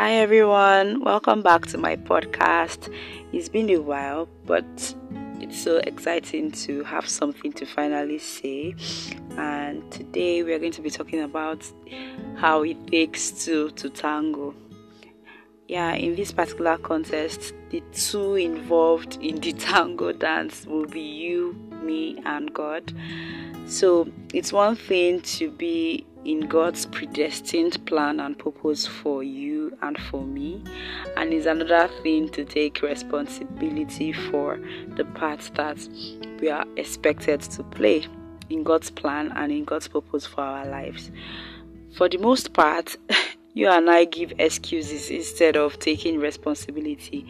Hi everyone, welcome back to my podcast. It's been a while, but it's so exciting to have something to finally say. And today we are going to be talking about how it takes two to tango. Yeah, in this particular contest, the two involved in the tango dance will be you, me, and God. So it's one thing to be in God's predestined plan and purpose for you and for me, and it's another thing to take responsibility for the part that we are expected to play in God's plan and in God's purpose for our lives. For the most part, you and I give excuses instead of taking responsibility,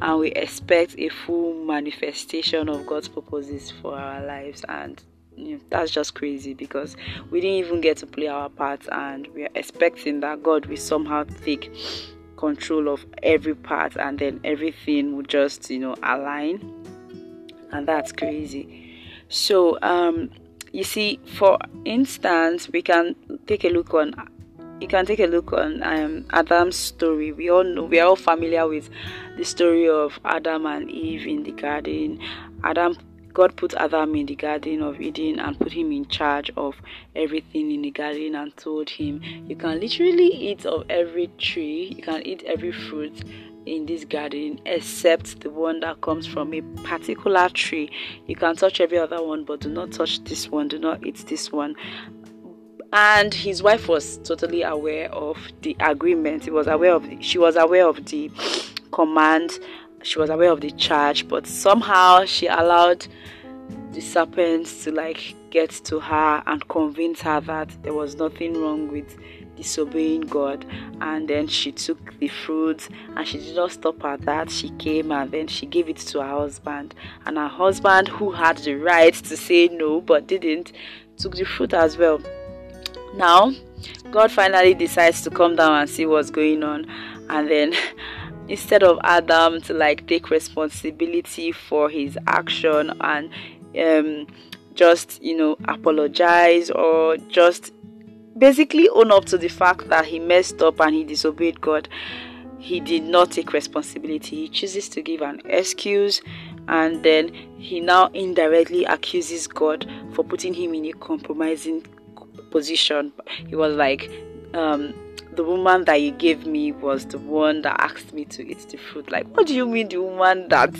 and we expect a full manifestation of God's purposes for our lives, and you know, that's just crazy because we didn't even get to play our part, and we are expecting that God will somehow take control of every part, and then everything will just you know align, and that's crazy. So, um, you see, for instance, we can take a look on you can take a look on um, Adam's story. We all know we are all familiar with the story of Adam and Eve in the garden. Adam God put Adam in the Garden of Eden and put him in charge of everything in the garden and told him, You can literally eat of every tree, you can eat every fruit in this garden except the one that comes from a particular tree. You can touch every other one, but do not touch this one, do not eat this one and his wife was totally aware of the agreement he was aware of the, she was aware of the command she was aware of the charge but somehow she allowed the serpent to like get to her and convince her that there was nothing wrong with disobeying God. And then she took the fruit and she did not stop at that. She came and then she gave it to her husband. And her husband, who had the right to say no but didn't, took the fruit as well. Now, God finally decides to come down and see what's going on, and then instead of Adam to like take responsibility for his action and um, just you know apologize or just basically own up to the fact that he messed up and he disobeyed God, he did not take responsibility. He chooses to give an excuse and then he now indirectly accuses God for putting him in a compromising position. He was like, um, the woman that you gave me was the one that asked me to eat the fruit. Like, what do you mean, the woman that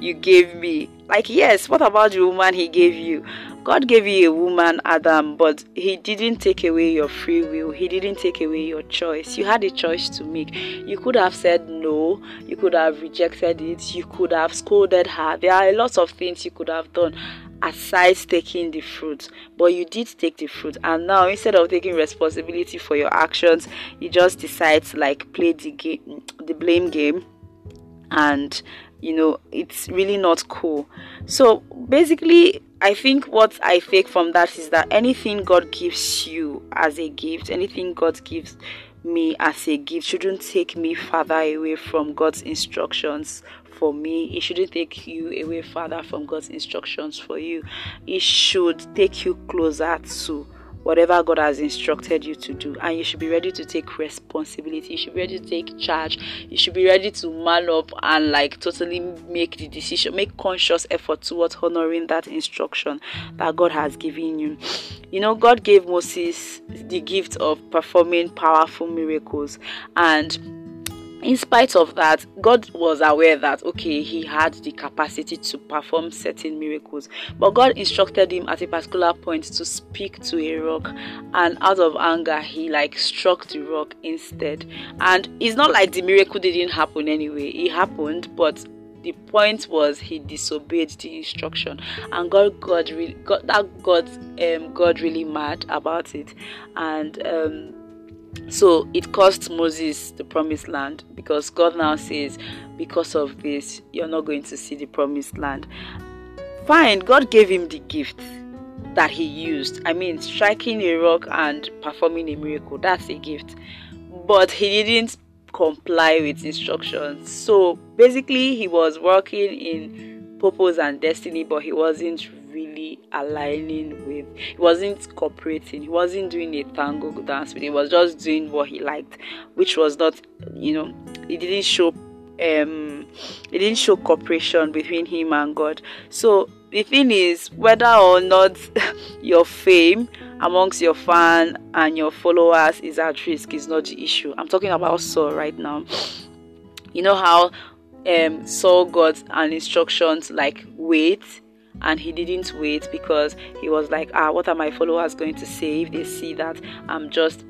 you gave me? Like, yes, what about the woman he gave you? God gave you a woman, Adam, but He didn't take away your free will. He didn't take away your choice. You had a choice to make. You could have said no. You could have rejected it. You could have scolded her. There are a lot of things you could have done aside taking the fruit but you did take the fruit and now instead of taking responsibility for your actions you just decide to like play the game the blame game and you know it's really not cool. So basically i think what i take from that is that anything god gives you as a gift anything god gives me as a gift shouldn't take me further away from god's instructions for me. It shouldn't take you away further from God's instructions for you. It should take you closer to whatever God has instructed you to do. And you should be ready to take responsibility. You should be ready to take charge. You should be ready to man up and like totally make the decision, make conscious effort towards honoring that instruction that God has given you. You know, God gave Moses the gift of performing powerful miracles. And in spite of that, God was aware that okay, he had the capacity to perform certain miracles, but God instructed him at a particular point to speak to a rock, and out of anger, he like struck the rock instead. And it's not like the miracle didn't happen anyway, it happened, but the point was he disobeyed the instruction and god god really got that got um god really mad about it and um so it cost Moses the promised land because God now says, because of this, you're not going to see the promised land. Fine, God gave him the gift that he used. I mean, striking a rock and performing a miracle, that's a gift. But he didn't comply with instructions. So basically, he was working in purpose and destiny, but he wasn't really aligning with he wasn't cooperating he wasn't doing a tango dance with he was just doing what he liked which was not you know he didn't show um it didn't show cooperation between him and god so the thing is whether or not your fame amongst your fan and your followers is at risk is not the issue. I'm talking about saul right now. You know how um saul got an instructions like wait and he didn't wait because he was like ah what are my followers going to say if they see that i'm just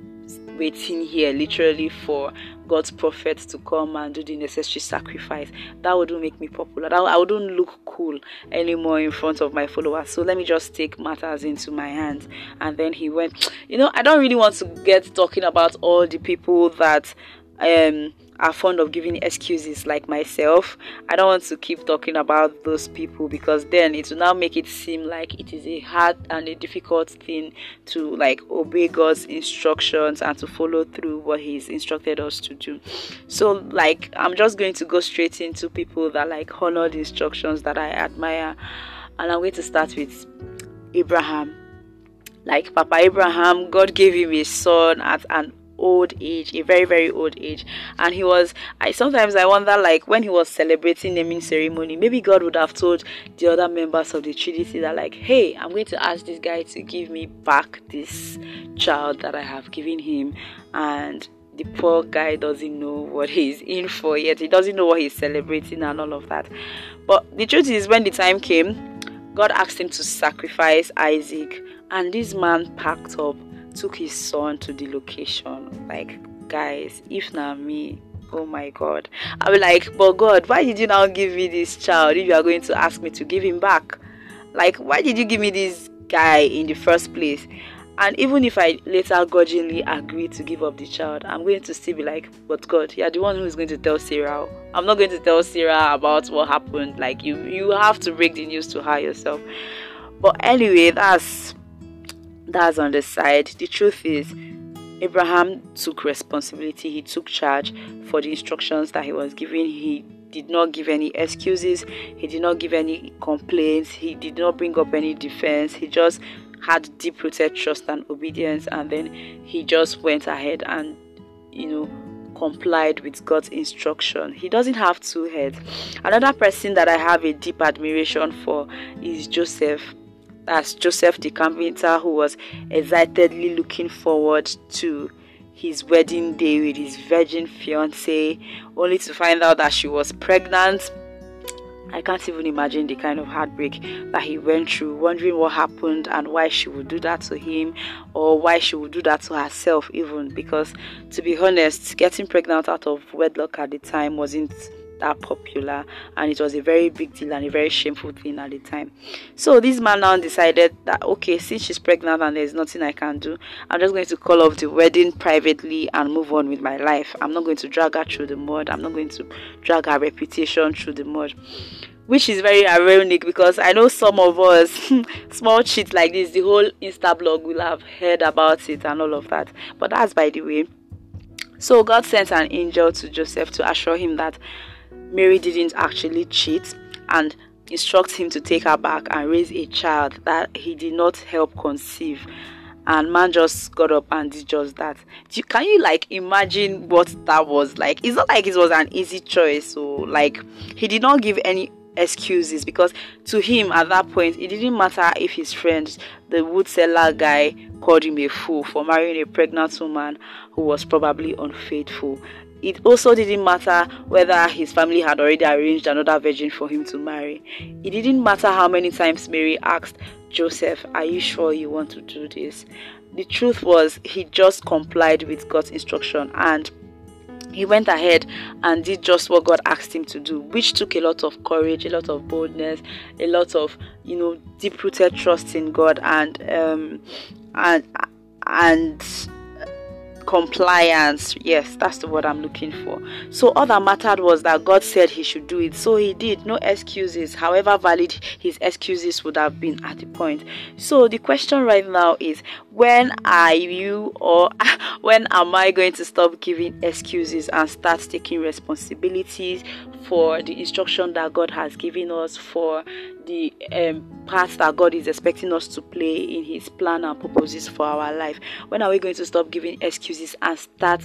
waiting here literally for God's prophet to come and do the necessary sacrifice. That wouldn't make me popular. That, I wouldn't look cool anymore in front of my followers. So let me just take matters into my hands. And then he went, you know, I don't really want to get talking about all the people that um are fond of giving excuses like myself. I don't want to keep talking about those people because then it will now make it seem like it is a hard and a difficult thing to like obey God's instructions and to follow through what He's instructed us to do. So, like, I'm just going to go straight into people that like honor the instructions that I admire, and I'm going to start with Abraham like Papa Abraham, God gave him a son at an old age, a very very old age, and he was. I sometimes I wonder like when he was celebrating the naming ceremony, maybe God would have told the other members of the Trinity that like, hey, I'm going to ask this guy to give me back this child that I have given him, and the poor guy doesn't know what he's in for yet. He doesn't know what he's celebrating and all of that. But the truth is, when the time came, God asked him to sacrifice Isaac, and this man packed up took his son to the location. Like, guys, if not me, oh my god. I'll be like, but God, why did you now give me this child if you are going to ask me to give him back? Like, why did you give me this guy in the first place? And even if I later grudgingly agree to give up the child, I'm going to still be like, but God, you're the one who is going to tell Sarah. I'm not going to tell Sarah about what happened. Like you you have to break the news to her yourself. But anyway, that's that's on the side. The truth is, Abraham took responsibility, he took charge for the instructions that he was given. He did not give any excuses, he did not give any complaints, he did not bring up any defense. He just had deep rooted trust and obedience, and then he just went ahead and, you know, complied with God's instruction. He doesn't have two heads. Another person that I have a deep admiration for is Joseph. That's Joseph the carpenter who was excitedly looking forward to his wedding day with his virgin fiance, only to find out that she was pregnant. I can't even imagine the kind of heartbreak that he went through, wondering what happened and why she would do that to him, or why she would do that to herself, even. Because, to be honest, getting pregnant out of wedlock at the time wasn't that popular and it was a very big deal and a very shameful thing at the time so this man now decided that okay since she's pregnant and there's nothing i can do i'm just going to call off the wedding privately and move on with my life i'm not going to drag her through the mud i'm not going to drag her reputation through the mud which is very ironic because I know some of us, small cheats like this, the whole Insta blog will have heard about it and all of that. But that's by the way. So God sent an angel to Joseph to assure him that Mary didn't actually cheat and instruct him to take her back and raise a child that he did not help conceive. And man just got up and did just that. You, can you like imagine what that was like? It's not like it was an easy choice so like he did not give any excuses because to him at that point it didn't matter if his friend the wood seller guy called him a fool for marrying a pregnant woman who was probably unfaithful it also didn't matter whether his family had already arranged another virgin for him to marry. It didn't matter how many times Mary asked Joseph, Are you sure you want to do this? The truth was, he just complied with God's instruction and he went ahead and did just what God asked him to do, which took a lot of courage, a lot of boldness, a lot of you know deep rooted trust in God and um and and compliance. Yes, that's the word I'm looking for. So all that mattered was that God said he should do it. So he did. No excuses, however valid his excuses would have been at the point. So the question right now is when are you or when am I going to stop giving excuses and start taking responsibilities for the instruction that God has given us for the um, part that God is expecting us to play in His plan and purposes for our life? When are we going to stop giving excuses and start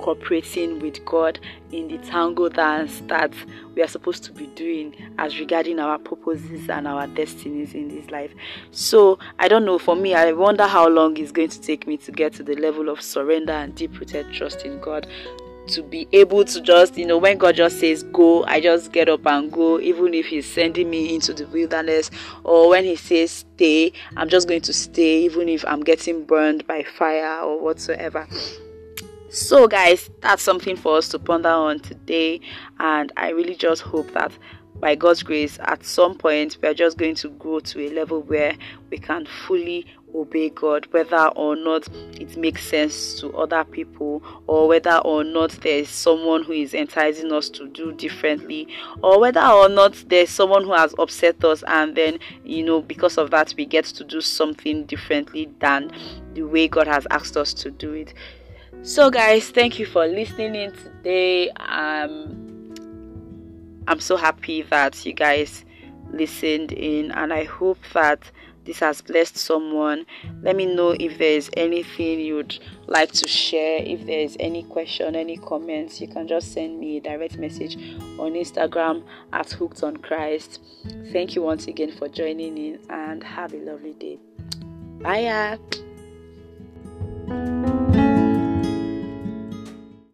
cooperating with God in the tango dance that we are supposed to be doing as regarding our purposes and our destinies in this life? So, I don't know. For me, I wonder how long it's going to take me to get to the level of surrender and deep rooted trust in God to be able to just, you know, when God just says go, I just get up and go, even if He's sending me into the wilderness, or when He says stay, I'm just going to stay, even if I'm getting burned by fire or whatsoever. So, guys, that's something for us to ponder on today, and I really just hope that by God's grace, at some point, we are just going to grow to a level where we can fully obey God, whether or not it makes sense to other people, or whether or not there's someone who is enticing us to do differently, or whether or not there's someone who has upset us, and then you know, because of that, we get to do something differently than the way God has asked us to do it. So, guys, thank you for listening in today. Um, I'm so happy that you guys listened in, and I hope that this has blessed someone. Let me know if there is anything you'd like to share. If there is any question, any comments, you can just send me a direct message on Instagram at Hooked on Christ. Thank you once again for joining in and have a lovely day. Bye.